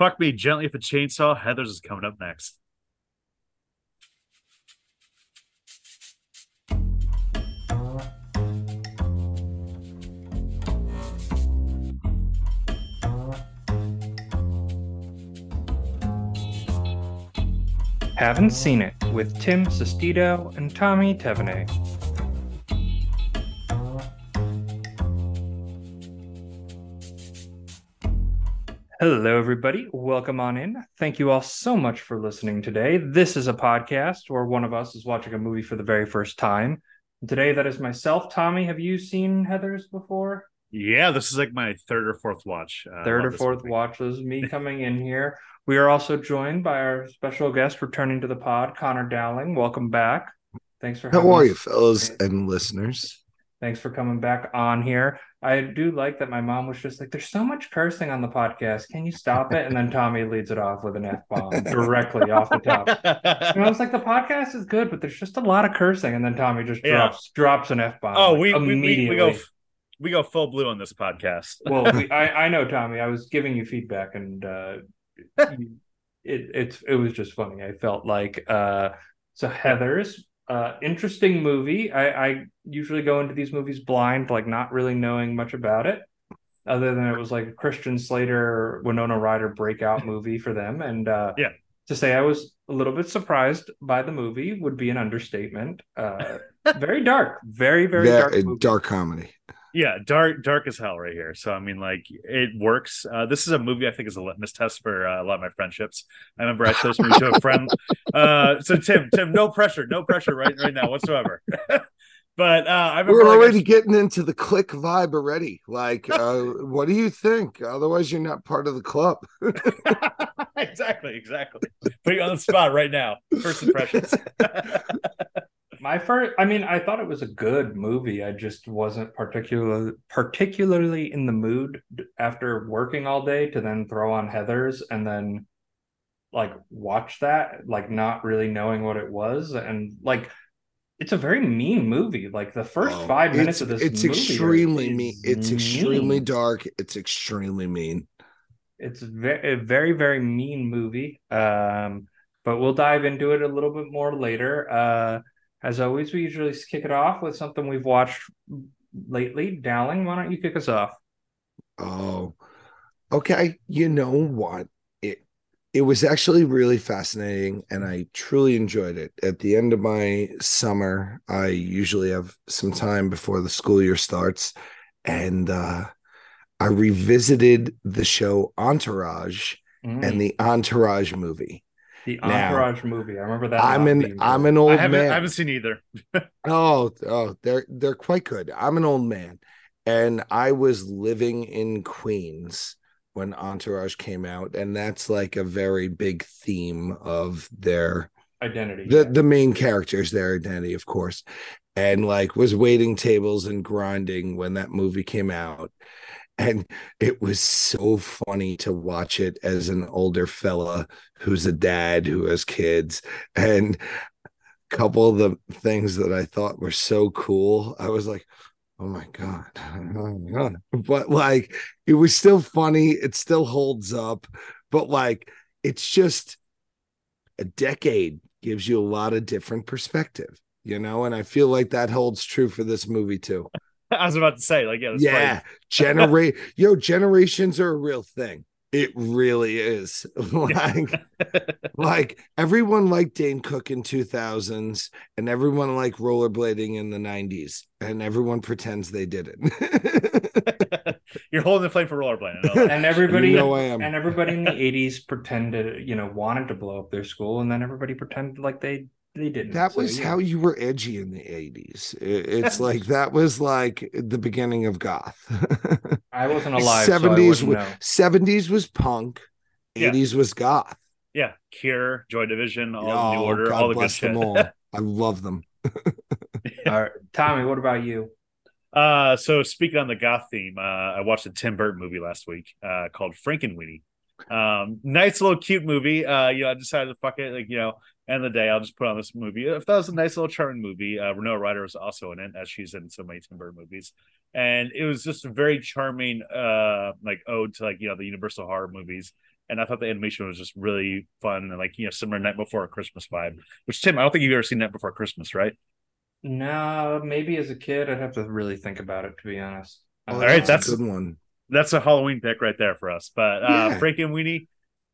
Fuck me gently with a chainsaw. Heathers is coming up next. Haven't Scene It with Tim Sestito and Tommy Tevene. Hello, everybody. Welcome on in. Thank you all so much for listening today. This is a podcast where one of us is watching a movie for the very first time. Today, that is myself. Tommy, have you seen Heathers before? Yeah, this is like my third or fourth watch. Uh, Third or fourth movie. watch. This is me coming in here. We are also joined by our special guest returning to the pod, Connor Dowling. Welcome back. Thanks for How having are us. you, fellas and listeners? Thanks for coming back on here. I do like that my mom was just like, there's so much cursing on the podcast. Can you stop it? And then Tommy leads it off with an F bomb directly off the top. And I was like, the podcast is good, but there's just a lot of cursing. And then Tommy just Yeah. drops drops an F bomb. oh, like, we, we, we, immediately. we go we go full blue on this podcast. well, we, I, I know, Tommy. I was giving you feedback, and uh, it it's it was just funny. I felt like uh, so Heathers uh, interesting movie. I, I usually go into these movies blind, like not really knowing much about it, other than it was like a Christian Slater Winona Ryder breakout movie for them. And uh, Yeah. to say I was a little bit surprised by the movie would be an understatement. Uh, very dark, very very Yeah, dark. movie. dark comedy. Yeah, dark dark as hell right here. So I mean, like it works. Uh, this is a movie I think is a litmus test for uh, a lot of my friendships. I remember I showed this movie to a friend. Uh, so Tim, Tim, no pressure, no pressure right right now whatsoever. but uh, I remember We're like, I already getting into the click vibe already. Like, uh, what do you think? Otherwise, you're not part of the club. exactly, exactly. Put you on the spot right now. First impressions. My first, I mean, I thought it was a good movie. I just wasn't particularly particularly in the mood after working all day to then throw on Heathers and then like watch that, like not really knowing what it was, and like it's a very mean movie. Like the first Oh, five minutes of this, it's movie extremely mean. It's extremely mean. dark. It's extremely mean. It's very, a very, very mean movie. Um, but we'll dive into it a little bit more later. Uh, as always, we usually kick it off with something we've watched lately. Dowling, why don't you kick us off? Oh, okay. You know what? It it was actually really fascinating, and I truly enjoyed it. At the end of my summer, I usually have some time before the school year starts, and uh, I revisited the show Entourage Mm, and the Entourage movie. The now, Entourage movie. I remember that. I'm an being I'm an old I haven't man. I haven't seen either. Oh, oh, they're they're quite good. I'm an old man, and I was living in Queens when Entourage came out, and that's like a very big theme of their identity. the yeah. the main characters, their identity, of course, and like was waiting tables and grinding when that movie came out. And it was so funny to watch it as an older fella who's a dad who has kids. And a couple of the things that I thought were so cool, I was like, oh my God. Oh my God. But like, it was still funny. It still holds up. But like, it's just a decade gives you a lot of different perspective, you know? And I feel like that holds true for this movie too. I was about to say, like, yeah, yeah. Generate yo, generations are a real thing. It really is. like, like everyone liked Dane Cook in 2000s and everyone liked rollerblading in the 90s and everyone pretends they didn't. You're holding the flame for rollerblading. I know that. and everybody You know I am. and everybody in the 80s pretended, you know, wanted to blow up their school, and then everybody pretended like they they didn't. that So, was yeah. how you were edgy in the 80s. It's like that was like the beginning of goth. I wasn't alive. so I 70s wouldn't was know. 70s was punk, Yeah. 80s was goth. yeah, Cure, Joy Division, all the Oh, New Order, God all the good shit. all. I love them. All right, Tommy, what about you? Uh, so speaking on the goth theme, uh, I watched a Tim Burton movie last week, uh, called Frankenweenie. Um, nice little cute movie. Uh, you know, I decided to fuck it, like you know, end of the day, I'll just put on this movie. If that was a nice little charming movie, uh, Renee Ryder is also in it, as she's in so many Tim Burton movies, and it was just a very charming, uh, like ode to like you know the Universal horror movies. and I thought the animation was just really fun and like you know similar Night Before Christmas vibe. Which Tim, I don't think you've ever seen Night Before Christmas, right? No, maybe as a kid, I'd have to really think about it to be honest. Oh, All right, that's a that's- good one. That's a Halloween pick right there for us. But uh, Yeah. Frankenweenie,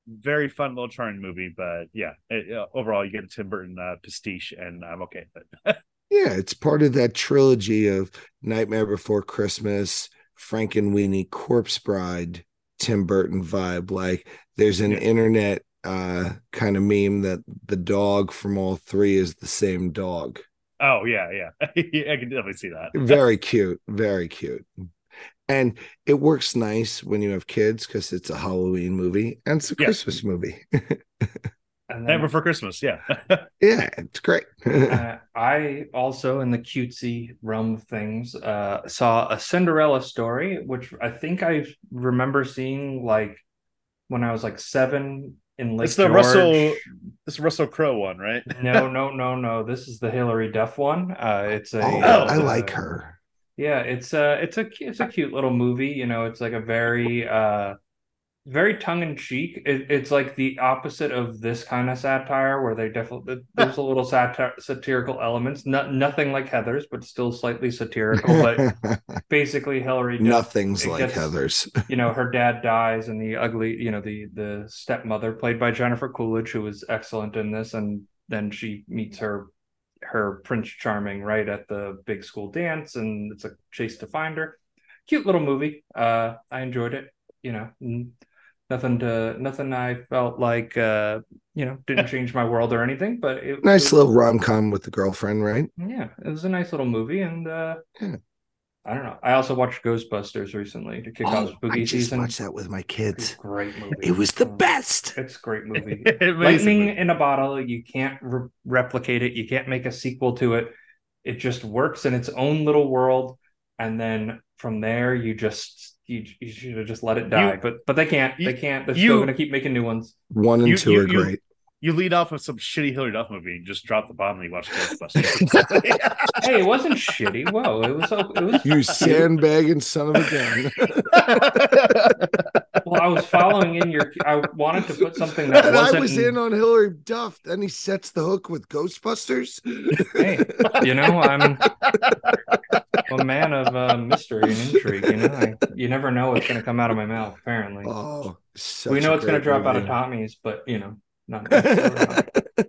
very fun little charming movie. But yeah, it, uh, overall you get a Tim Burton uh, pastiche, and I'm okay with it. Yeah, it's part of that trilogy of Nightmare Before Christmas, Frankenweenie, Corpse Bride, Tim Burton vibe. Like there's an Yeah. internet uh kind of meme that the dog from all three is the same dog. oh yeah, yeah, I can definitely see that. Very cute, very cute. And it works nice when you have kids because it's a Halloween movie and it's a Yeah. Christmas movie. And Night then, Before Christmas, yeah. yeah, it's great. uh, I also, in the cutesy realm of things, uh, saw a Cinderella story, which I think I remember seeing like when I was like seven in Lake It's the George. Russell- This Russell Crowe one, right? No, no, no, no. This is the Hilary Duff one. Uh, it's a. oh, uh, I like her. Yeah, it's a it's a it's a cute little movie. You know, it's like a very uh very tongue in cheek. It, it's like the opposite of this kind of satire, where they definitely there's a little satir- satirical elements. Not nothing like Heathers, but still slightly satirical. But basically, Hilary Duff, Nothing's like gets- Heathers. you know, her dad dies, and the ugly, you know, the the stepmother played by Jennifer Coolidge, who was excellent in this, and then she meets her her Prince Charming right at the big school dance, and it's a chase to find her. Cute little movie. Uh, I enjoyed it. You know, nothing to nothing. I felt like uh, you know didn't change my world or anything, but it Nice it- little rom com with the girlfriend, right? yeah, it was a nice little movie, and uh, Yeah. I don't know. I also watched Ghostbusters recently to kick off Oh, spooky I just season. watched that with my It's kids. a great movie. It was the Mm. best. It's a great movie. Amazing Lightning movie. in a bottle. You can't re- replicate it. You can't make a sequel to it. It just works in its own little world, and then from there, you just you, you should have just let it die. You- but but they can't. you- they can't. They're you- still going to keep making new ones. One and You- two you- are you- great. You lead off with some shitty Hilary Duff movie, and just drop the bomb, and you watch Ghostbusters. hey, it wasn't shitty. Whoa, it was. It was. You sandbagging son of a gun. Well, I was following in your. I wanted to put something that I wasn't. was in on Hilary Duff. Then he sets the hook with Ghostbusters. hey, you know, I'm a man of uh, mystery and intrigue. You know, I, you never know what's going to come out of my mouth. Apparently, Oh, such we know a it's going to great drop out of. Tommy's, but you know, not. that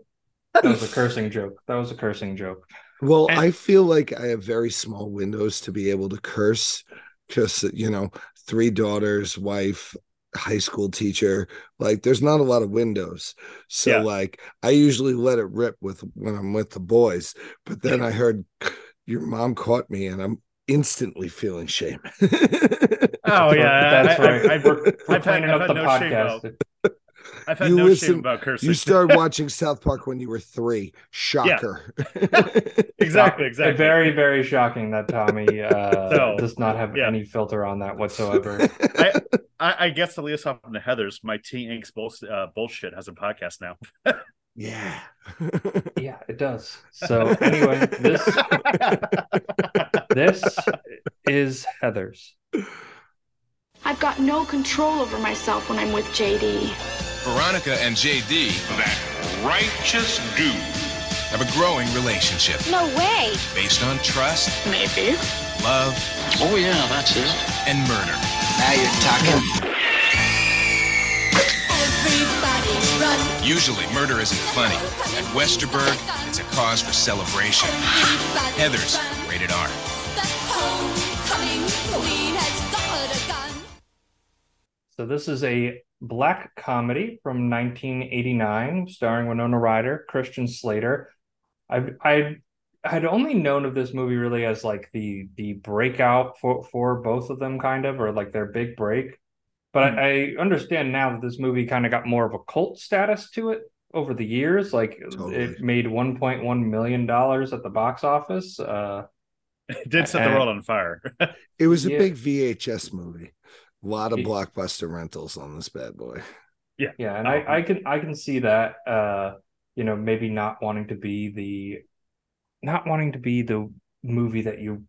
was a cursing joke. That was a cursing joke. Well, And- I feel like I have very small windows to be able to curse because, you know, three daughters, wife, high school teacher. Like, there's not a lot of windows. So, Yeah. like, I usually let it rip with when I'm with the boys. But then I heard your mom caught me and I'm instantly feeling shame. Oh yeah, that's I- I- right. I've- we're we're I've had- cleaning I've up the no podcast. I've had You no listen- shame about cursing. you started watching South Park when you were three. Shocker. exactly, Uh, exactly. Very, very shocking that Tommy uh, So, does not have yeah. any filter on that whatsoever. I, I guess to lead us off into Heathers, my teen angst bullshit, uh, bullshit has a podcast now. yeah. yeah, it does. So anyway, this this is Heathers. I've got no control over myself when I'm with JD. Veronica and JD That righteous dude. have a growing relationship No way. based on trust, Maybe. love, Oh, yeah, that's it. and murder. Now you're talking. Everybody run. Usually, murder isn't funny. At Westerberg, it's a cause for celebration. Heathers, rated R. The homecoming queen has got a gun. So this is a black comedy from 1989, starring Winona Ryder, Christian Slater. I I had only known of this movie really as like the the breakout for for both of them, kind of, or like their big break. But I, I understand now that this movie kind of got more of a cult status to it over the years. Like Totally. it made 1.1 million dollars at the box office. Uh, It did set the world on fire. It was a Yeah. big VHS movie. A lot of blockbuster rentals on this bad boy. Yeah, yeah, and. I, I can I can see that uh you know maybe not wanting to be the not wanting to be the movie that you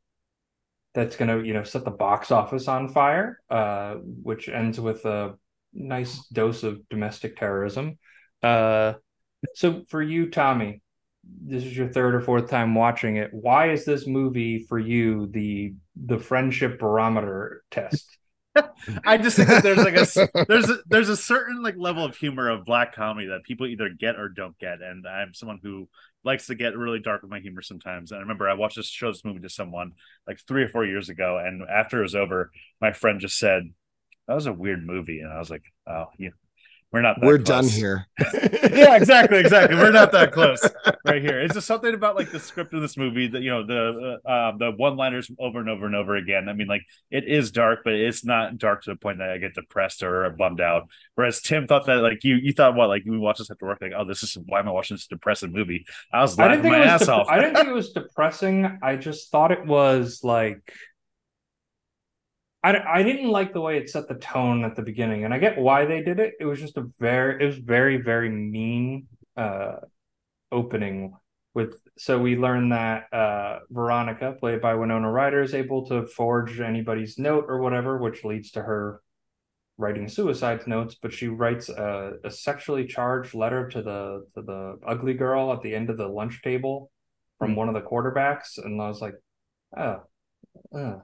that's gonna you know set the box office on fire uh which ends with a nice dose of domestic terrorism. Uh, so for you, Tommy, this is your third or fourth time watching it. Why is this movie for you the the friendship barometer test? I just think that there's like a there's a, there's a certain like level of humor of black comedy that people either get or don't get, and I'm someone who likes to get really dark with my humor sometimes. And I remember I watched this show this movie to someone like three or four years ago, and after it was over, my friend just said that was a weird movie, and I was like, oh, yeah, we're not. That We're close. done here. yeah, exactly, exactly. We're not that close right here. It's just something about like the script of this movie that you know the uh, um, the one liners over and over and over again. I mean, like it is dark, but it's not dark to the point that I get depressed or bummed out. Whereas Tim thought that like you you thought what like we watched this after work like oh this is why am I watching this depressing movie? I was I laughing didn't think my ass dep- off. I didn't think it was depressing. I just thought it was like. I, I didn't like the way it set the tone at the beginning, and I get why they did it. It was just a very, it was very, very mean uh, opening. With so we learned that uh, Veronica, played by Winona Ryder, is able to forge anybody's note or whatever, which leads to her writing suicide notes. But she writes a, a sexually charged letter to the to the ugly girl at the end of the lunch table from one of the quarterbacks, and I was like, oh, uh,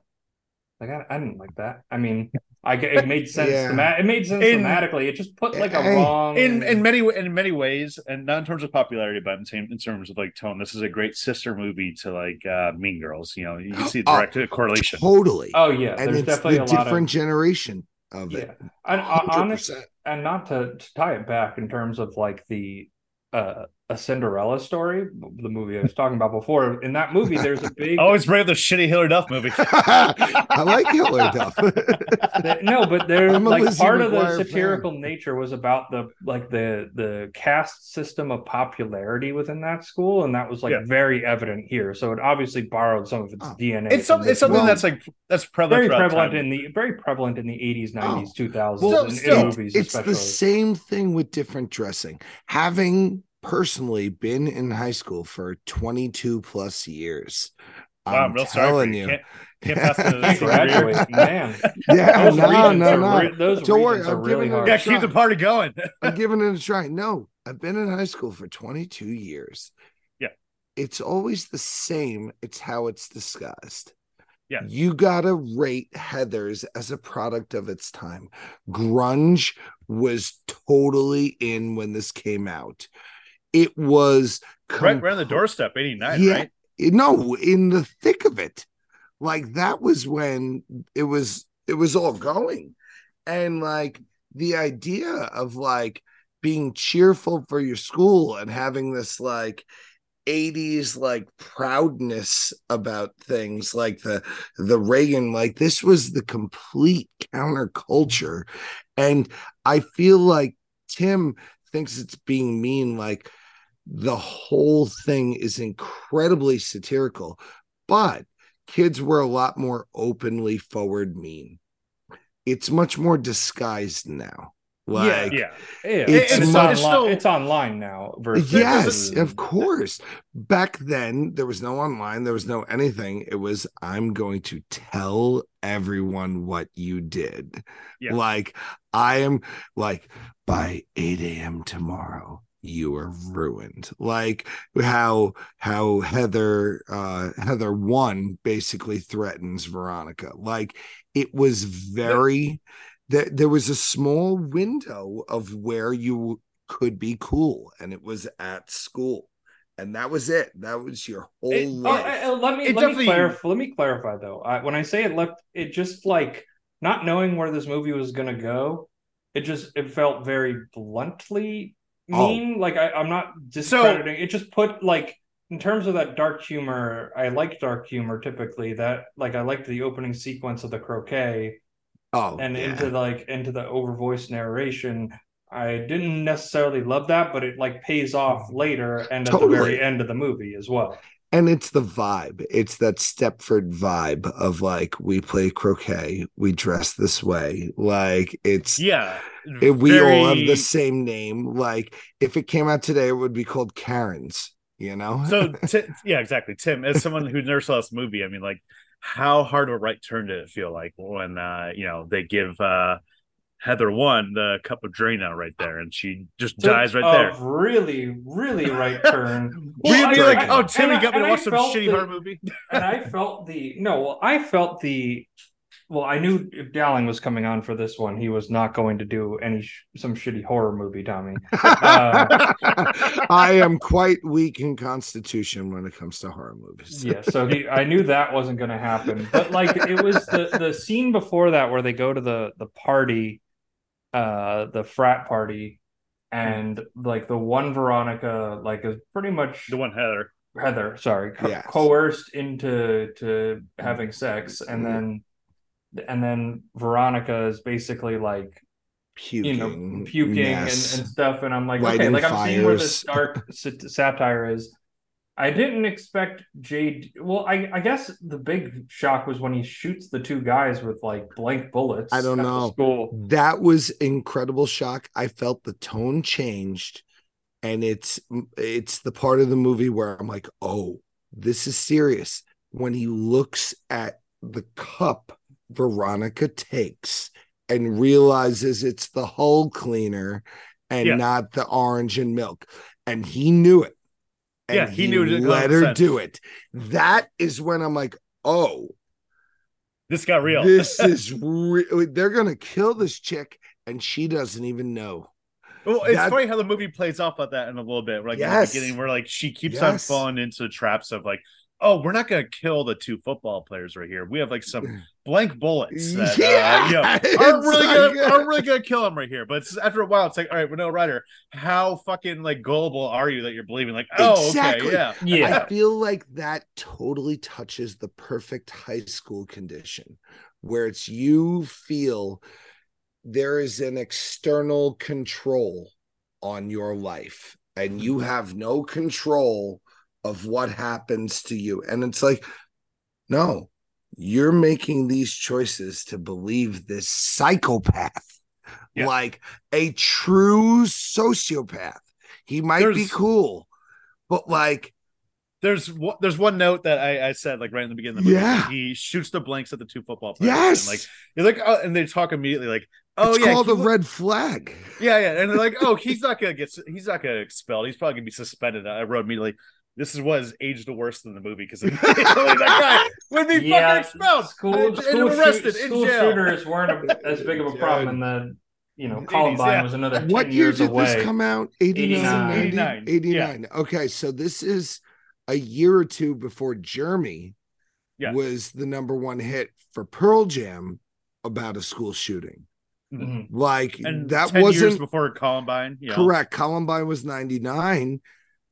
like I, I didn't like that. I mean, I it made sense. Yeah. thema- it made sense In- thematically. It just put like a wrong in in many in many ways, and not in terms of popularity, but in, same, in terms of like tone. This is a great sister movie to like uh, Mean Girls. You know, you can see Oh, direct correlation. Totally. Oh yeah, and there's it's definitely the a lot different of generation of yeah. it. And uh, honest, and not to, to tie it back in terms of like the uh a Cinderella story, the movie I was talking about before. In that movie, there's a big Always bring up the shitty Hilary Duff movie. I like Hitler Duff. No, but there like Lizzie part of the McGuire fan. satirical nature was about the like the the caste system of popularity within that school, and that was like Yeah. very evident here. So it obviously borrowed some of its Oh. DNA. It's some, it's something movie. that's like that's prevalent very prevalent time. in the very prevalent in the 80s, 90s, 2000s, Well, and in still, movies it's especially. the same thing with different dressing. Having personally been in high school for 22 plus years, Wow, I'm I'm real sorry telling you. you. Can't, can't pass the graduate, man. yeah, Those no, no, no. re- those Don't worry, are I'm really giving a hard. Yeah, keep the party going. I'm giving it a try. No, I've been in high school for 22 years. Yeah. It's always the same. It's how it's disguised. Yeah. You got to rate Heathers as a product of its time. Grunge was totally in when this came out. It was right, right on the doorstep, 89, yeah, right? no, in the thick of it. Like that was when it was it was all going. And like the idea of like being cheerful for your school and having this like 80s like proudness about things like the the Reagan like this was the complete counterculture and I feel like Tim thinks it's being mean like the whole thing is incredibly satirical, but kids were a lot more openly forward mean. It's much more disguised now. Like, Yeah. Yeah, It's it's, not- online, it's still- it's online now. Versus yes, of course. Back then, there was no online, there was no anything. It was, I'm going to tell everyone what you did. Yeah. Like, I am like, by 8 a.m. tomorrow, you are ruined. Like how how Heather uh Heather one basically threatens Veronica. Like it was very that there was a small window of where you could be cool, and it was at school. And that was it. That was your whole It- Oh, life. I- I- let me It let definitely- me clarify. Let me clarify though. I, when I say it left, it just like not knowing where this movie was gonna go. It just it felt very bluntly Oh. mean. Like I, I'm not discrediting. it just put like in terms of that dark humor. I like dark humor typically. That like I liked the opening sequence of the croquet oh, and yeah. into like into the overvoiced narration. I didn't necessarily love that, but it like pays off mm-hmm. later and at the very end of the movie as well. And it's the vibe it's that stepford vibe of like we play croquet we dress this way like it's Yeah. we all have the same name like if it came out today it would be called karen's you know so Ti- yeah, exactly. Tim, as someone who never saw this movie, I mean, like, how hard of a right turn did it feel like when uh, you know they give uh Heather won the cup of Drano right there, and she just Took dies right a there. really, really right turn. Were you Well, be like, oh, Timmy I- got me to I watch some felt shitty the- horror movie? and I felt the no. Well, I felt the. Well, I knew if Dowling was coming on for this one, he was not going to do any sh- some shitty horror movie, Tommy. Uh, I am quite weak in constitution when it comes to horror movies. yeah, so he, I knew that wasn't going to happen. But like, it was the the scene before that where they go to the the party, uh, the frat party, hmm. and like the one Veronica like is pretty much The one Heather. Heather, sorry, co- Yes. coerced into to hmm. having sex, and hmm. then and then Veronica is basically like Puking, you know puking and, and stuff, and I'm like, okay, Lighting like I'm seeing where fires. this dark satire is. I didn't expect JD. Well, I I guess the big shock was when he shoots the two guys with like blank bullets. I don't know. School. that was incredible shock i felt the tone changed and it's it's the part of the movie where i'm like oh this is serious when he looks at the cup veronica takes and realizes it's the hull cleaner and Yeah. not the orange and milk and he knew it and Yeah, he knew it let her 100%. do it that is when i'm like oh This got real. this is re- they're gonna kill this chick and she doesn't even know Well, it's That- funny how the movie plays off of that in a little bit. Like Yes. in the beginning, where like she keeps on falling into traps of like, oh, we're not gonna kill the two football players right here. We have like some blank bullets that Yeah, uh, you know, aren't really gonna aren't really gonna kill them right here. But it's, after a while, it's like, all right, Winona Ryder, how fucking like gullible are you that you're believing like, oh, Exactly. okay, yeah, Yeah, I feel like that totally touches the perfect high school condition where it's you feel there is an external control on your life and you have no control of what happens to you. And it's like, no, you're making these choices to believe this psychopath, Yeah. like a true sociopath. He might be cool, but like, There's one, there's one note that I, I said like right in the beginning of the movie. Yeah. He shoots the blanks at the two football players. yes, And, like you're like, oh, and they talk immediately like, oh it's yeah, called a red flag. Yeah, yeah, and they're like, "Oh, he's not gonna get, he's not gonna expelled. He's probably gonna be suspended." I wrote immediately, "This is what is aged worse than the movie because that guy would be yeah. fucking expelled, School, and, school, and arrested shoot- in school jail." shooters weren't a, as big of a problem, and then you know Columbine yeah. was another. 10 What year did away. this come out? 89, 89. 89. 89. Okay, so this is a year or two before Jeremy Yeah. was the number one hit for Pearl Jam about a school shooting. Mhm. Like and that wasn't before Columbine. You know? correct. Columbine was 99.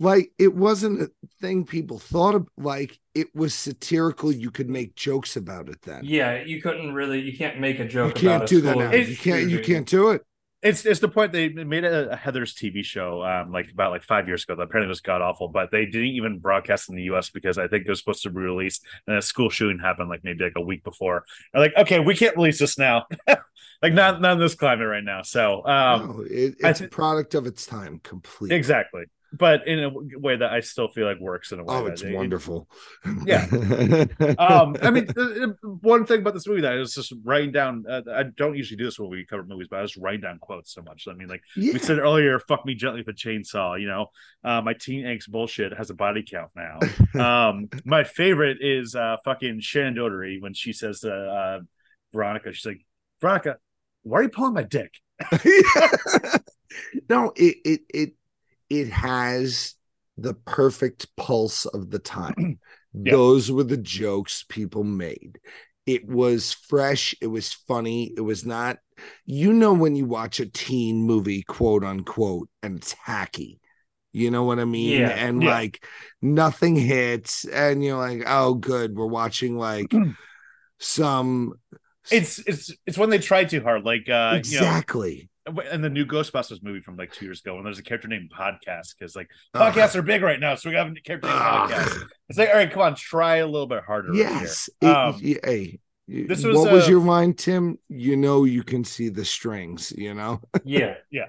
Like it wasn't a thing people thought of. Like it was satirical. You could make jokes about it then. Yeah, you couldn't really. You can't make a joke You can't about do that now. You can't. You can't do it. It's it's the point they made a, a Heathers TV show um like about like five years ago that apparently was god awful, but they didn't even broadcast in the U.S. because I think it was supposed to be released and a school shooting happened like maybe like a week before. They're like, okay, we can't release this now, like not not in this climate right now. So um, no, it, it's thi- a product of its time completely. exactly, but in a way that I still feel like works in a way. Oh, it's it- wonderful. Yeah. um i mean one thing about this movie that I was just writing down uh, i don't usually do this when we cover movies but i was writing down quotes so much i mean like yeah. we said earlier fuck me gently with a chainsaw you know uh my teen angst bullshit has a body count now um my favorite is uh fucking shannen doherty when she says to uh veronica she's like veronica why are you pulling my dick no, it it it it has the perfect pulse of the time. Yeah. Those were the jokes people made. It was fresh, it was funny, it was not you know when you watch a teen movie, quote unquote, and it's hacky. You know what I mean? Yeah. and Yeah. like nothing hits, and you're like, oh good, we're watching like some it's it's it's when they try too hard like uh you know exactly. And the new Ghostbusters movie from like two years ago, and there's a character named Podcast, because like Ugh. podcasts are big right now, so we have a character named Ugh. Podcast. It's like, all right, come on, try a little bit harder. right Yes. here. It- Um, hey, this was, what was uh, your mind, Tim? You know, you can see the strings. You know, Yeah, yeah,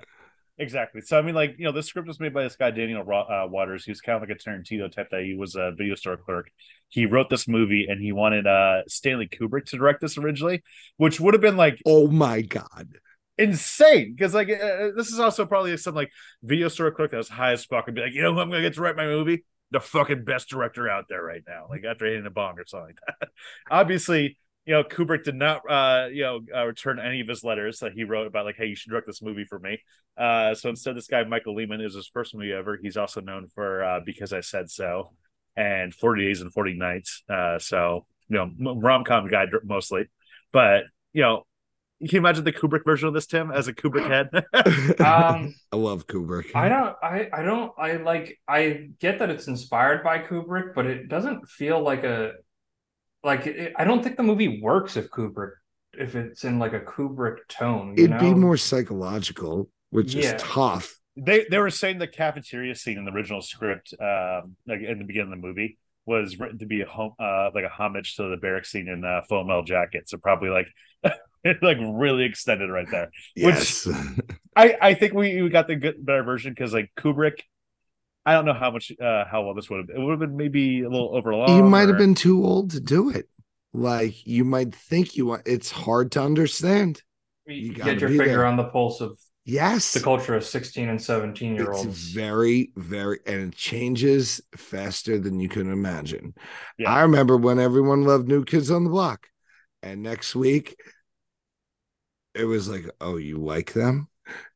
exactly. So I mean, like you know, this script was made by this guy Daniel uh, Waters, who's kind of like a Tarantino type. That he was a video store clerk. He wrote this movie, and he wanted uh Stanley Kubrick to direct this originally, which would have been like oh my god, insane because like uh, this is also probably some like video store clerk that was high as fuck and be like, you know who I'm gonna get to write my movie? The fucking best director out there right now. Like after hitting a bong or something like that. Obviously, you know Kubrick did not uh you know uh, return any of his letters that he wrote about like, hey, you should direct this movie for me. Uh, so instead, this guy Michael Lehmann is his first movie ever. He's also known for uh, Because I Said So and 40 Days and 40 Nights. Uh, so you know rom com guy mostly, but you know can you imagine the Kubrick version of this, Tim, as a Kubrick head? Um, I love Kubrick. I don't, I, I don't, I like, I get that it's inspired by Kubrick, but it doesn't feel like a, like, it, I don't think the movie works if Kubrick, if it's in like a Kubrick tone. you It'd be more psychological, which Yeah. is tough. they they were saying the cafeteria scene in the original script, um, like in the beginning of the movie, was written to be a home, uh, like a homage to the barrack scene in uh, Full Metal Jacket. So probably like, like really extended right there. Yes. I I think we, we got the good better version because like Kubrick, I don't know how much uh how well this would have been. It would have been maybe a little over long. you might have or- been too old to do it. Like you might think you want it's hard to understand. You, you get your finger there. on the pulse of Yes. the culture of 16 and 17 year It's olds. very, very, and it changes faster than you can imagine. Yeah. I remember when everyone loved New Kids on the Block, and next week it was like, oh, you like them?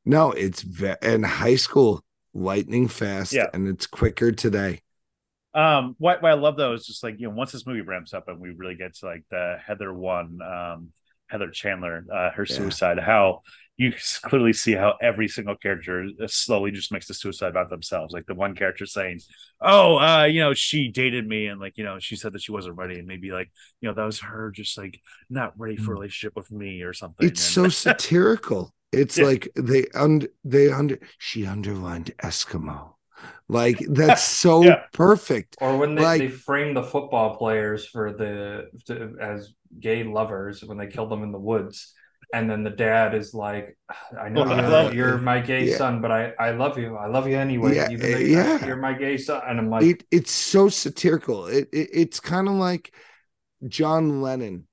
No, it's ve- in high school, lightning fast, Yeah. and it's quicker today. Um, what, what I love though is just like you know once this movie ramps up and we really get to like the Heather one, um, Heather Chandler, uh, her Yeah. suicide, how you clearly see how every single character uh, slowly just makes the suicide about themselves. Like the one character saying, "Oh, uh, you know, she dated me," and like you know, she said that she wasn't ready, and maybe like you know that was her just like not ready for a relationship with me or something. Mm. It's And- so satirical. It's Yeah. like they under they under she underlined Eskimo. Like that's so Yeah. perfect. Or when they, Like- they frame the football players for the to, as gay lovers when they kill them in the woods, and then the dad is like, "I know Well, you're, love- you're my gay Yeah. son, but I I love you. I love you anyway, Yeah, even though eh, yeah. you're my gay son." And I'm like, it it's so satirical. It, it it's kind of like John Lennon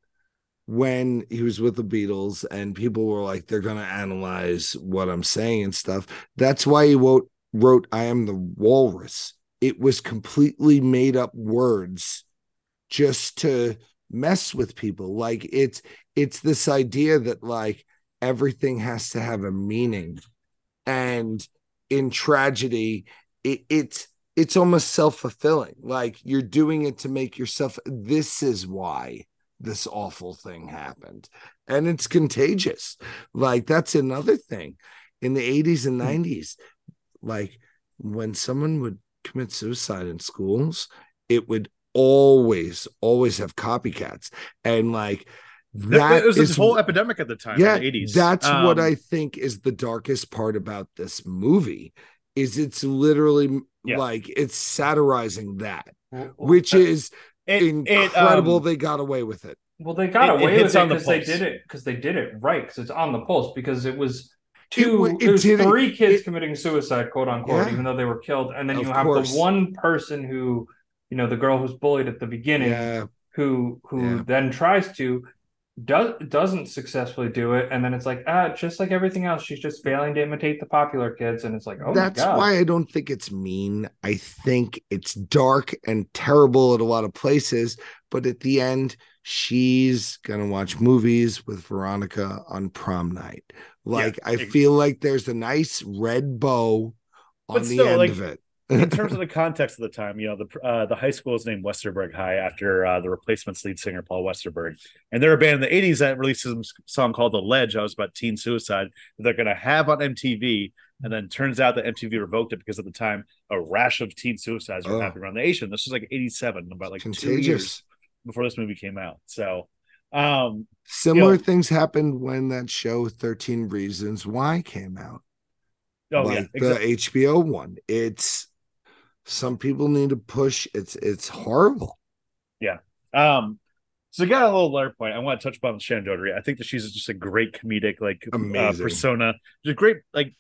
when he was with the Beatles and people were like they're going to analyze what I'm saying and stuff. That's why he wrote wrote I am the walrus. It was completely made up words just to mess with people. Like it's it's this idea that like everything has to have a meaning. And in tragedy, it, it's it's almost self-fulfilling. Like you're doing it to make yourself this is why this awful thing happened. And it's contagious. Like that's another thing. In the 80s and hmm. 90s like when someone would commit suicide in schools it would always always have copycats and like that, that it was is this whole epidemic at the time. yeah in the 80s. that's what Um, i think is the darkest part about this movie is it's literally Yeah. like it's satirizing that which is it, incredible It, um, they got away with it well, they got it- it away hits with it on the because they did it because they did it right because it's on the pulse because it was two wa- it, it was did it- three kids it- committing suicide quote unquote Yeah. even though they were killed and then Of you have course. the one person who you know the girl who's bullied at the beginning yeah. who who Yeah. then tries to does doesn't successfully do it. And then it's like ah just like everything else she's just failing to imitate the popular kids. And it's like oh that's my god. why i don't think it's mean. I think it's dark and terrible at a lot of places. But at the end she's gonna watch movies with veronica on prom night. Like i ex- feel like there's a nice red bow on But the end like, of it in terms of the context of the time, you know, the uh, the high school is named Westerberg High after uh, the replacements lead singer Paul Westerberg, and they're a band in the '80s that released a song called "The Ledge." I was about teen suicide. That they're going to have on MTV, and then turns out that MTV revoked it because at the time a rash of teen suicides were Oh. happening around the nation. This was like '87, about like two years before this movie came out. So, um, similar You know- things happened when that show 13 reasons why came out oh like yeah, the HBO one. It's some people need to push. It's it's horrible. Yeah. Um, so got a little layer point. I want to touch upon Shannen Doherty. I think that she's just a great comedic, like uh, persona. Just great, like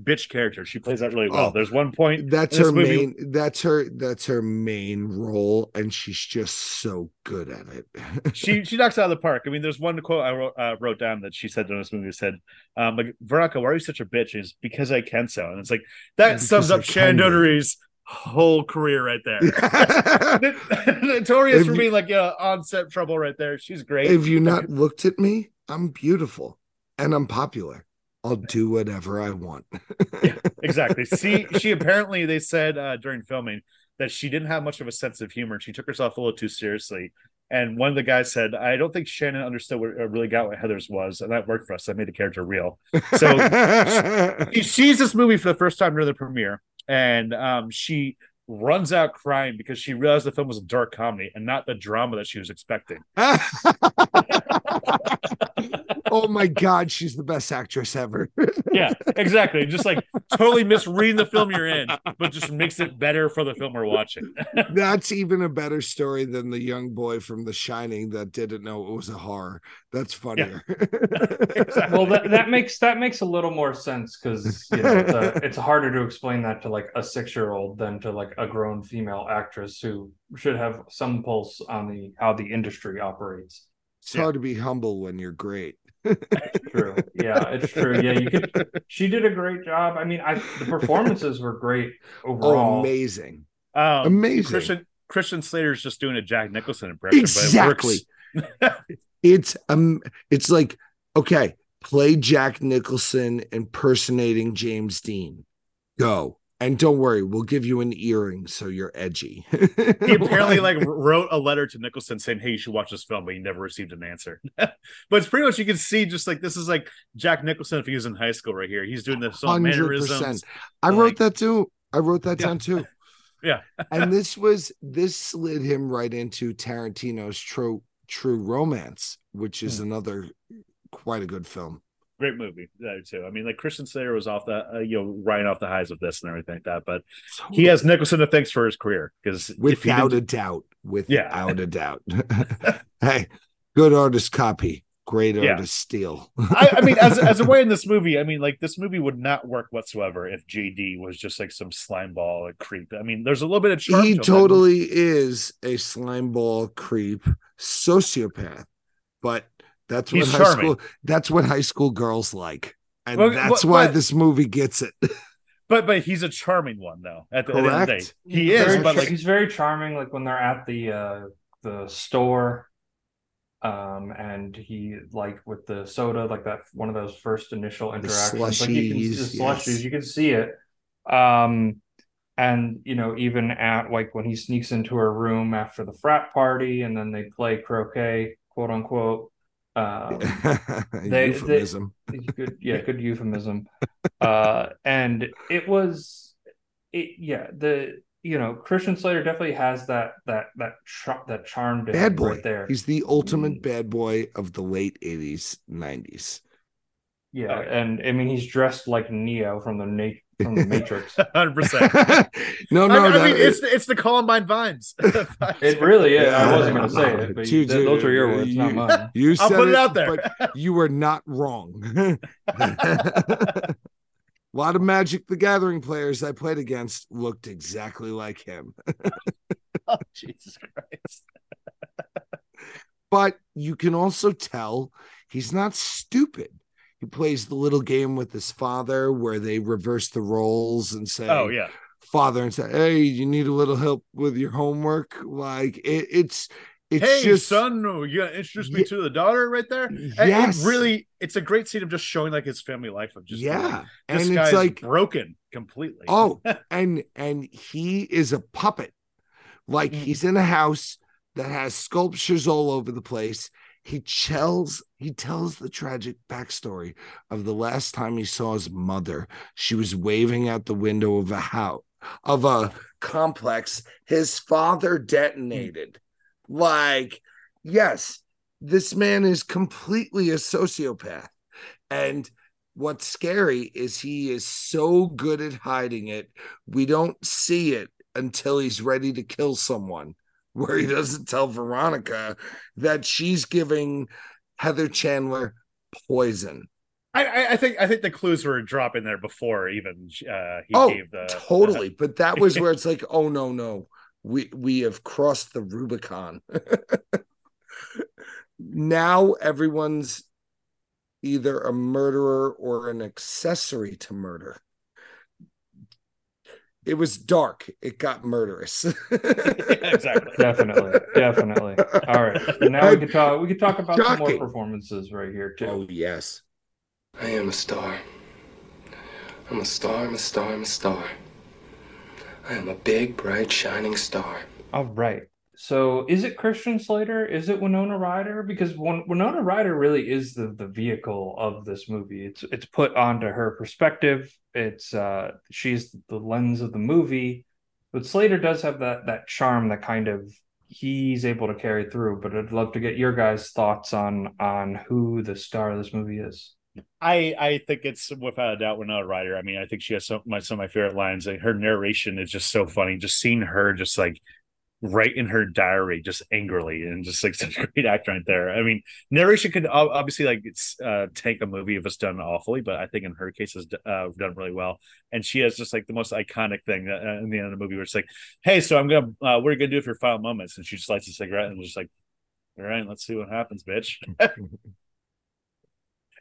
bitch character. She plays that really well. Oh, There's one point That's her movie- main. That's her. That's her main role, and she's just so good at it. she she knocks out of the park. I mean, there's one quote I wrote, uh, wrote down that she said in this movie said, um, like Veronica, why are you such a bitch? Is because I can so, and it's like that sums up Shannen. Doherty's whole career right there. Notorious If for you- being like yeah, on set trouble right there. She's great. if you not looked at me, I'm beautiful and I'm popular. I'll do whatever I want. exactly. See, she apparently they said uh, during filming that she didn't have much of a sense of humor. She took herself a little too seriously. And one of the guys said, "I don't think Shannen understood what uh, really got what Heathers was, and that worked for us. That made the character real." So she sees this movie for the first time during the premiere, and um, she runs out crying because she realized the film was a dark comedy and not the drama that she was expecting. oh my god, she's the best actress ever. Yeah, exactly. Just like totally misreading the film you're in, but just makes it better for the film we're watching. That's even a better story than the young boy from The Shining that didn't know it was a horror. That's funnier. well that, that makes that makes a little more sense because you know it's, a, it's harder to explain that to like a six year old than to like a grown female actress who should have some pulse on the how the industry operates It's hard to be humble when you're great. true yeah it's true yeah you could she did a great job i mean i the performances were great Oh, amazing. Um, Amazing. Christian Christian Slater's just doing a Jack Nicholson impression, Exactly. but it works. It's um it's like, okay, play Jack Nicholson impersonating James Dean. Go. And don't worry, we'll give you an earring so you're edgy. he apparently like wrote a letter to Nicholson saying, "Hey, you should watch this film," but he never received an answer. but it's pretty much you can see just like this is like Jack Nicholson if he was in high school right here. He's doing this all mannerisms. I like- wrote that too. I wrote that Yeah. down too. Yeah. and this was this slid him right into Tarantino's true true romance, which is Hmm. another quite a good film. Great movie there too. I mean, like Christian Slater was off the uh, you know riding off the highs of this and everything like that, but he has Nicholson to thanks for his career because without a doubt. Without Yeah. a doubt. hey, good artist copy, great Yeah. artist steal. I, I mean, as as a way in this movie, I mean, like this movie would not work whatsoever if JD was just like some slime ball creep. I mean, there's a little bit of charm. he to him. totally is a slimeball creep sociopath, but that's what He's high charming. school that's what high school girls like. And Well, that's well, why but- this movie gets it. but but he's a charming one though. At the, at the end of the day, Correct. he He's is. very But like, he's very charming like when they're at the uh the store um and he like with the soda like that one of those first initial interactions like you can see the slushies, slushies yes. you can see it um and you know even at like when he sneaks into her room after the frat party and then they play croquet quote unquote um they- Euphemism. good yeah good euphemism uh and it was it yeah the you know christian slater definitely has that that that char- that charm bad boy. right there He's the ultimate Mm. bad boy of the late 80s, 90s. yeah Okay. and i mean he's dressed like neo from the na- from the matrix hundred percent. no, I, no, I that- mean, it's it's the Columbine vines. it really is i wasn't going to say it but you, Dude, those are your words you- not mine You I'll said put it out there. but you were not wrong. a lot of Magic the Gathering players I played against looked exactly like him. oh, Jesus Christ! But you can also tell he's not stupid. He plays the little game with his father where they reverse the roles and say, Oh yeah, father, and say, Hey, you need a little help with your homework. Like it, it's, it's hey just son, oh, you gonna introduce me Ye- to the daughter right there? And Yes. it really, it's a great scene of just showing like his family life of just yeah. like, and it's like, broken completely. Oh, and and he is a puppet. Like Mm. he's in a house that has sculptures all over the place. He tells he tells the tragic backstory of the last time he saw his mother. She was waving out the window of a house of a complex. His father detonated. Like, yes, this man is completely a sociopath. And what's scary is he is so good at hiding it. We don't see it until he's ready to kill someone, where he doesn't tell Veronica that she's giving Heather Chandler poison. I, I, think I think the clues were dropping there before even uh, he oh, gave the totally. but that was where it's like, oh no, no, we we have crossed the Rubicon. now everyone's either a murderer or an accessory to murder. It was dark. It got murderous. exactly. Definitely, definitely. All right. So now we can talk. We can talk about some more performances right here too. Oh yes. I am a star. I'm a star, I'm a star, I'm a star. I am a big, bright, shining star. All right. So is it Christian Slater? Is it Winona Ryder? Because Win- Winona Ryder really is the the vehicle of this movie. It's it's put onto her perspective. It's uh she's the lens of the movie. But Slater does have that that charm that kind of he's able to carry through. But I'd love to get your guys' thoughts on on who the star of this movie is. I I think it's without a doubt Winona Ryder. I mean, I think she has some my some of my favorite lines. Like her narration is just so funny. Just seeing her just like write in her diary just angrily and just like such a great actor right there. I mean, narration could obviously like it's uh tank a movie if it's done awfully, but I think in her case it's uh, done really well. And she has just like the most iconic thing uh, in the end of the movie where it's like, "Hey, so I'm gonna uh, what are you gonna do for your final moments?" And she just lights a cigarette and just like, "All right, let's see what happens, bitch."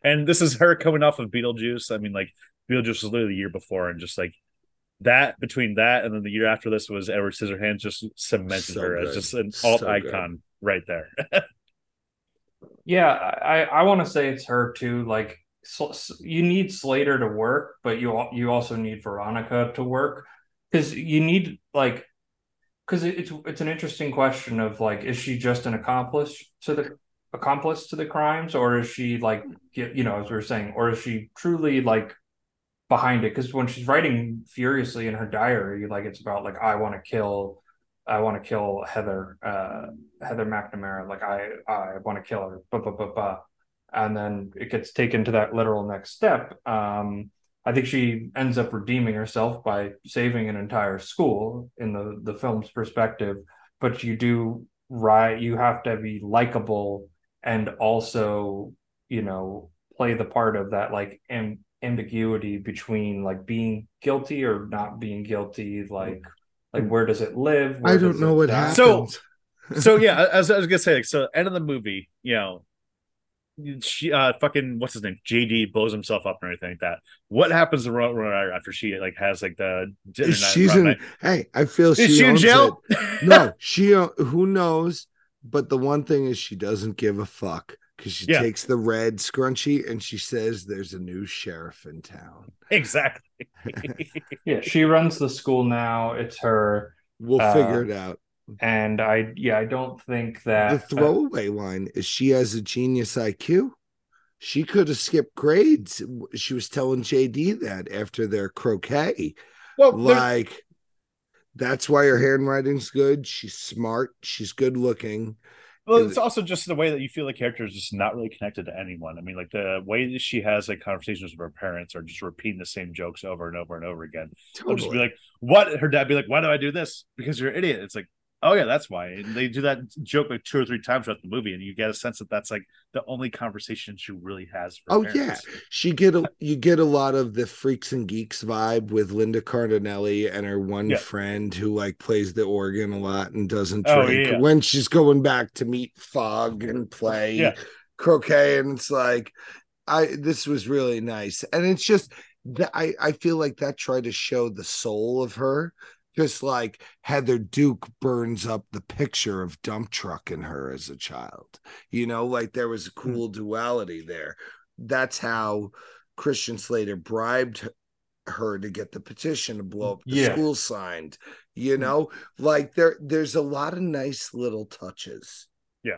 and this is her coming off of Beetlejuice. I mean, like Beetlejuice was literally the year before, and just like that between that and then the year after this was Edward Scissorhands just cemented So her as just an So alt good. icon right there. Yeah, I I want to say it's her too. Like Sl- S- you need Slater to work, but you you also need Veronica to work because you need like because it's it's an interesting question of like is she just an accomplice to the accomplice to the crimes or is she like you know as we were saying or is she truly like behind it because when she's writing furiously in her diary like it's about like I want to kill I want to kill Heather uh Heather McNamara like I I want to kill her blah, blah, blah, blah. and then it gets taken to that literal next step um I think she ends up redeeming herself by saving an entire school in the the film's perspective but you do right you have to be likable and also you know play the part of that like am- ambiguity between like being guilty or not being guilty like like where does it live I don't know what die? happened. So- so yeah, as I was gonna say, like, so end of the movie, you know, she uh fucking what's his name? JD blows himself up and everything like that. What happens to Ron Ryder after she like has like the dinner night she's Ron in. night? Hey, I feel she, she in jail? it. No, she. uh, Who knows? But the one thing is, she doesn't give a fuck because she Yeah. takes the red scrunchie and she says, "There's a new sheriff in town." exactly. yeah she runs the school now it's her We'll Uh, figure it out. and I yeah I don't think that the throwaway line is she has a genius IQ. She could have skipped grades. She was telling JD that after their croquet. well, there's- Like, that's why her handwriting's good. She's smart. She's good looking. Well, it's also just the way that you feel the character is just not really connected to anyone. I mean, like the way that she has like conversations with her parents are just repeating the same jokes over and over and over again. I'll just be like, "What?" Her dad be like, "Why do I do this?" Because you're an idiot. It's like, oh yeah, that's why. And they do that joke like two or three times throughout the movie, and you get a sense that that's like the only conversation she really has. Oh, parents. She get a you get a lot of the freaks and geeks vibe with Linda Cardellini and her one Yeah. friend who like plays the organ a lot and doesn't drink. Oh, drink yeah. when she's going back to meet Fog and play Yeah. croquet and it's like I this was really nice and it's just that I I feel like that tried to show the soul of her just like Heather Duke burns up the picture of dump truck in her as a child you know like there was a cool duality there. That's how Christian Slater bribed her to get the petition to blow up the Yeah. school signed you know? Like there there's a lot of nice little touches. Yeah.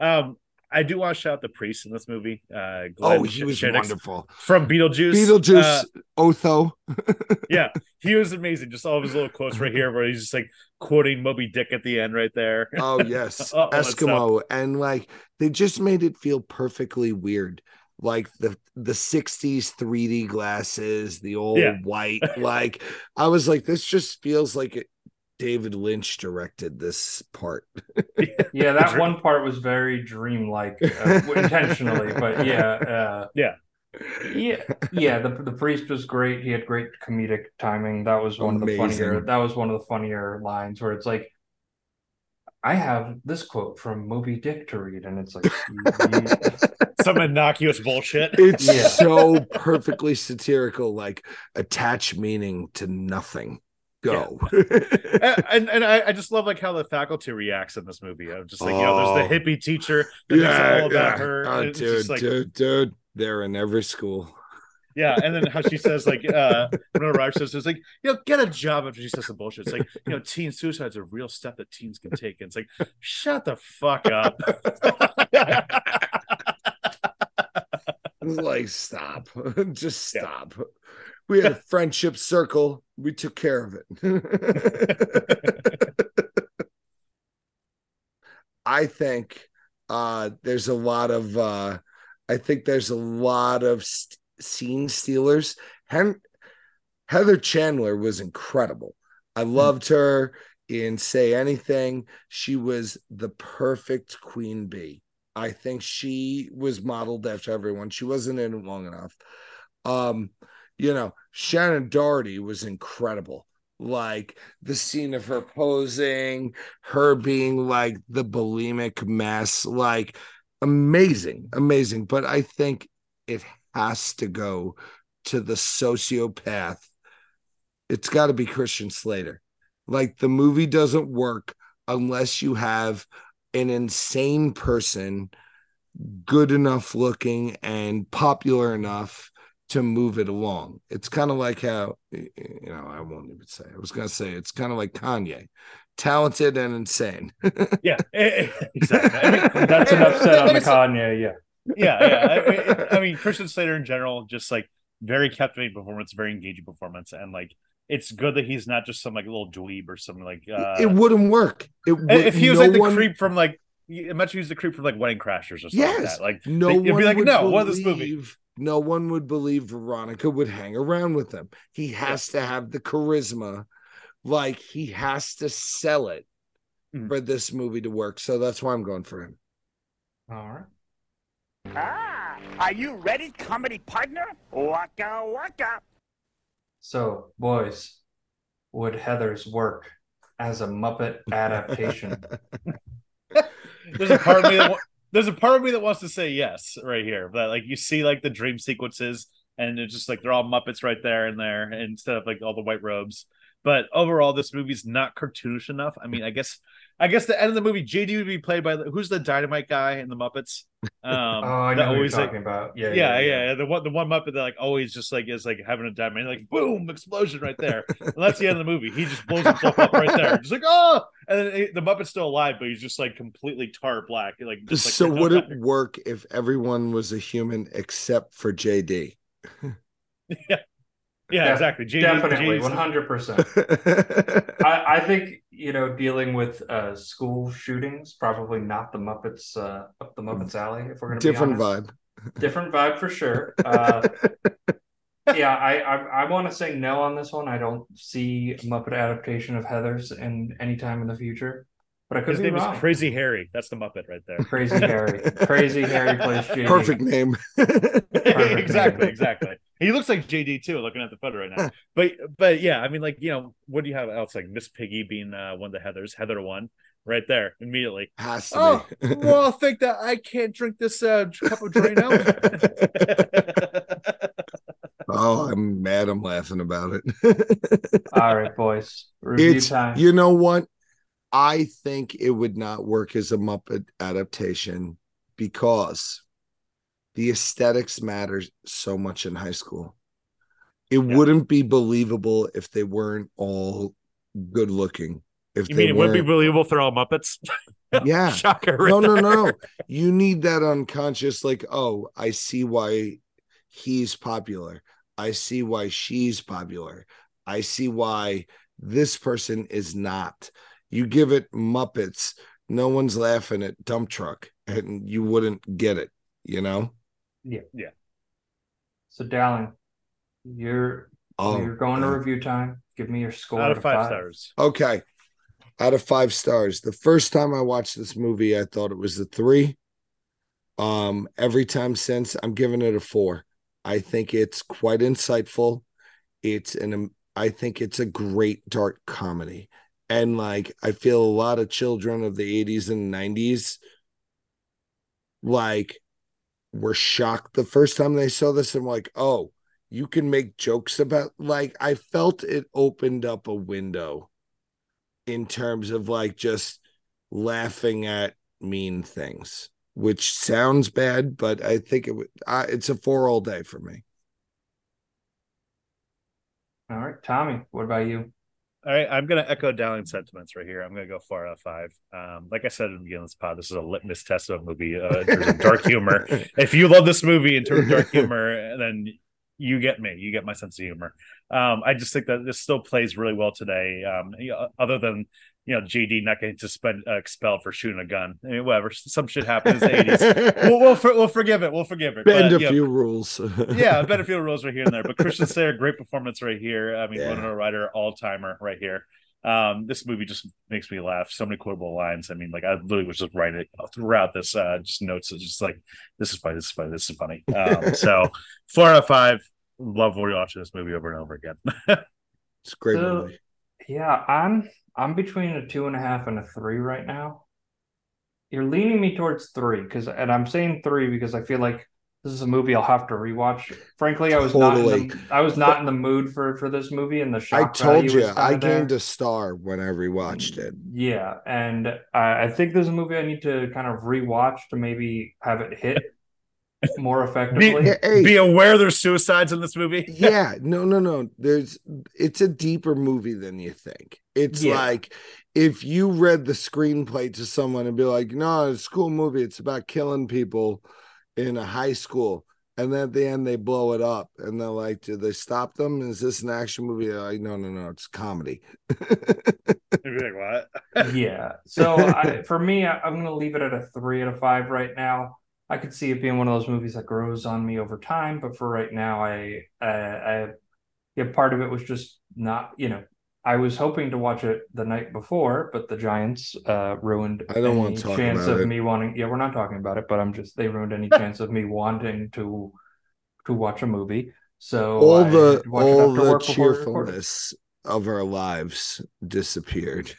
Um, I do want to shout out the priest in this movie. Uh, Glenn oh he was Shadix wonderful from Beetlejuice. Beetlejuice Uh, Otho yeah, he was amazing. Just all of his little quotes right here, where he's just like quoting Moby Dick at the end, right there. oh yes that Eskimo and like they just made it feel perfectly weird like the the 60s 3D glasses the old Yeah. white like I was like this just feels like it, David Lynch directed this part yeah that one part was very dreamlike uh, intentionally but yeah uh Yeah. yeah, yeah. The the priest was great. He had great comedic timing. That was one of the funnier. That was one of the funnier lines where it's like, I have this quote from Moby Dick to read, and it's like, Some innocuous bullshit. It's Yeah. so perfectly satirical, like attach meaning to nothing. Go. and and, and I, I just love like how the faculty reacts in this movie. I'm just like, you know, there's the Oh. hippie teacher that yeah, all about her. Oh, dude, like, dude, dude, they're in every school. yeah, and then how she says like uh when Raj says it's like, you know, get a job after she says some bullshit. It's like, you know, teen suicide's a real step that teens can take. And it's like, shut the fuck up. Like, stop. Just Yeah. We had a friendship circle. We took care of it. I think uh there's a lot of uh I think there's a lot of st- scene stealers. Hen- Heather Chandler was incredible. I loved her in Say Anything. She was the perfect queen bee. I think she was modeled after everyone. She wasn't in it long enough. Um, you know, Shannen Doherty was incredible. Like the scene of her posing, her being like the bulimic mess, like amazing, amazing. But I think it has to go to the sociopath. It's got to be Christian Slater. Like the movie doesn't work unless you have an insane person good enough looking and popular enough to move it along. It's kind of like how you know, I won't even say. I was going to say it's kind of like Kanye. Talented and insane. yeah, eh, eh, exactly. I mean, that's an upset on the Kanye. Yeah, yeah, yeah. I, I- I mean, Christian Slater in general, just like very captivating performance, very engaging performance, and like it's good that he's not just some like little dweeb or something like. Uh, it wouldn't work. It would, if he was no like the one- creep from like, imagine he was the creep from like Wedding Crashers or something like Yes, that. Like, no they- it'd one be like, would no, believe, what is this movie? No one would believe Veronica would hang around with him. He has to have the charisma, like he has to sell it Mhm. for this movie to work. So that's why I'm going for him. all right. Ah, are you ready, comedy partner? Waka waka. So, boys, would Heathers work as a Muppet adaptation? There's a part of me that wa- there's a part of me that wants to say yes right here. But like you see like the dream sequences and it's just like they're all Muppets right there and there instead of like all the white robes. But overall, this movie's not cartoonish enough. I mean, I guess I guess the end of the movie, JD would be played by the, who's the dynamite guy in the Muppets? Um, oh, I that know what you're always, like- talking about. Yeah, yeah, yeah, yeah. The one, the one Muppet that like always just like is like having a dynamite, like boom, explosion right there. and that's the end of the movie. He just blows himself up right there, just like oh, and then it- the Muppet's still alive, but he's just like completely tar black. Like, just, like, so would it work if everyone was a human except for JD? Yeah, Def- exactly. JD, Definitely, one hundred percent. I, I think you know dealing with uh, school shootings probably not the Muppets uh, up the Muppets alley. If we're gonna Different be honest. vibe. different vibe for sure. Uh, yeah, I I, I want to say no on this one. I don't see a Muppet adaptation of Heathers in any time in the future. But I could His name wrong. is Crazy Harry. That's the Muppet right there. Crazy Harry. Crazy Harry plays JD. Perfect name. exactly, exactly. He looks like JD too, looking at the photo right now. But but yeah, I mean, like you know, what do you have else? Like Miss Piggy being uh, one of the Heathers, Heather one, right there immediately. Has to Oh, be. well, I think that I can't drink this uh, cup of Drano. oh, I'm mad. I'm laughing about it. All right, boys. Review it's time. you know what? I think it would not work as a Muppet adaptation because the aesthetics matter so much in high school. It Yeah. wouldn't be believable if they weren't all good looking. If you mean it wouldn't be believable if they're all Muppets? Yeah. Shocker. right no, no, there. no. You need that unconscious, like, oh, I see why he's popular. I see why she's popular. I see why this person is not. You give it Muppets, no one's laughing at dump truck, and you wouldn't get it, you know? Yeah. Yeah. So, Dowling, you're Oh, you're going to review time. Give me your score Out of five stars. Okay. Out of five stars. The first time I watched this movie, I thought it was a three. Um, every time since I'm giving it a four. I think it's quite insightful. It's an I think it's a great dark comedy. And like I feel a lot of children of the 80s and 90s like were shocked the first time they saw this and like, oh, you can make jokes about like I felt it opened up a window in terms of like just laughing at mean things, which sounds bad, but I think it would. I, it's a four all day for me. All right, Tommy, what about you? All right, I'm going to echo Dowling's sentiments right here. I'm going to go four out of five. Um, like I said at the beginning of this pod, this is a litmus test of a movie uh, in terms of dark humor. If you love this movie in terms of dark humor, then you get me. You get my sense of humor. Um, I just think that this still plays really well today. Um, other than you know JD not getting suspended uh, expelled for shooting a gun. I mean, whatever, some shit happened in the eighties. we'll we'll, for, we'll forgive it. We'll forgive it. Bend but, a few know, rules. yeah, bend a few rules right here and there. But Christian Slayer, great performance right here. I mean, Yeah. Winona Ryder, all timer right here. Um, this movie just makes me laugh. So many quotable lines. I mean, like I literally was just writing it throughout this, uh, just notes. It's just like this is funny, this is funny, this is funny. Um, so four out of five. Love watching this movie over and over again. It's a great So- movie. Yeah, I'm I'm between a two and a half and a three right now. You're leaning me towards three because, and I'm saying three because I feel like this is a movie I'll have to rewatch. Frankly, I was not in the, I was not in the mood for for this movie, and the I told you I there. gained a star when I rewatched it. Yeah, and I, I think there's a movie I need to kind of rewatch to maybe have it hit more effectively. Hey, hey, Be aware there's suicides in this movie. yeah, no, no, no. There's it's a deeper movie than you think. It's Yeah. like if you read the screenplay to someone and be like, no, it's a school movie, it's about killing people in a high school. And then at the end they blow it up and they're like, did they stop them? Is this an action movie? They're like, no, no, no, it's comedy. You'd be like, what? Yeah. So I, for me, I, I'm going to leave it at a three out of five right now. I could see it being one of those movies that grows on me over time, but for right now, I, I, I yeah, part of it was just not, you know, I was hoping to watch it the night before, but the Giants uh, ruined I don't wanna any talk chance about of it. me wanting. Yeah, we're not talking about it, but I'm just they ruined any chance of me wanting to to watch a movie. So all I the had to watch it all the work before we recorded. cheerfulness of our lives disappeared.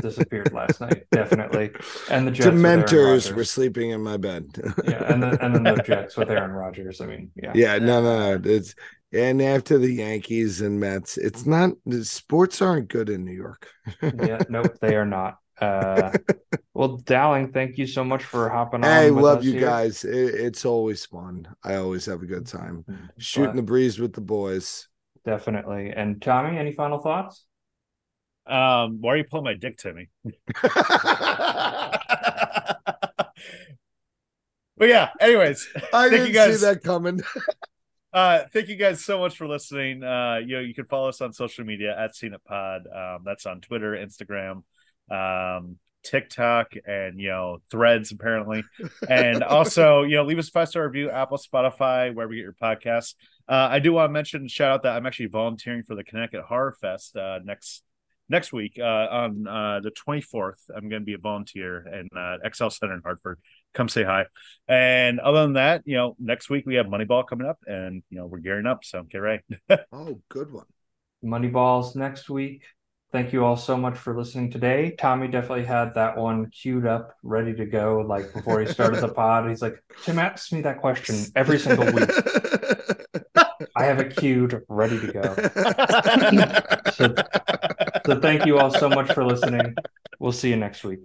Disappeared last night, definitely. And the Jets Dementors were sleeping in my bed. yeah, and then and then the Jets with Aaron Rodgers. I mean, yeah, yeah, no, no, no. It's and after the Yankees and Mets, it's not the sports aren't good in New York. yeah, nope, they are not. Uh, well, Dowling, thank you so much for hopping on. Hey, with love you here. guys. It, it's always fun. I always have a good time shooting But the breeze with the boys. definitely. And Tommy, any final thoughts? Um, why are you pulling my dick, Timmy? but yeah, anyways, I thank didn't you guys. see that coming. Uh, thank you guys so much for listening. Uh, you know, you can follow us on social media at It Pod. Um, that's on Twitter, Instagram, um, TikTok, and you know, Threads apparently. And also, you know, leave us a five star review, Apple, Spotify, wherever you get your podcasts. Uh, I do want to mention, shout out that I'm actually volunteering for the Connecticut Horror Fest uh, next next week uh, on uh, the 24th. I'm going to be a volunteer in uh, XL Center in Hartford. Come say hi. And other than that, you know, next week we have Moneyball coming up, and you know we're gearing up. So get ready. oh, good one. Moneyballs next week. Thank you all so much for listening today. Tommy definitely had that one queued up, ready to go. Like before he started the pod, he's like, "Tim asks me that question every single week. I have it queued, ready to go." so, so thank you all so much for listening. We'll see you next week.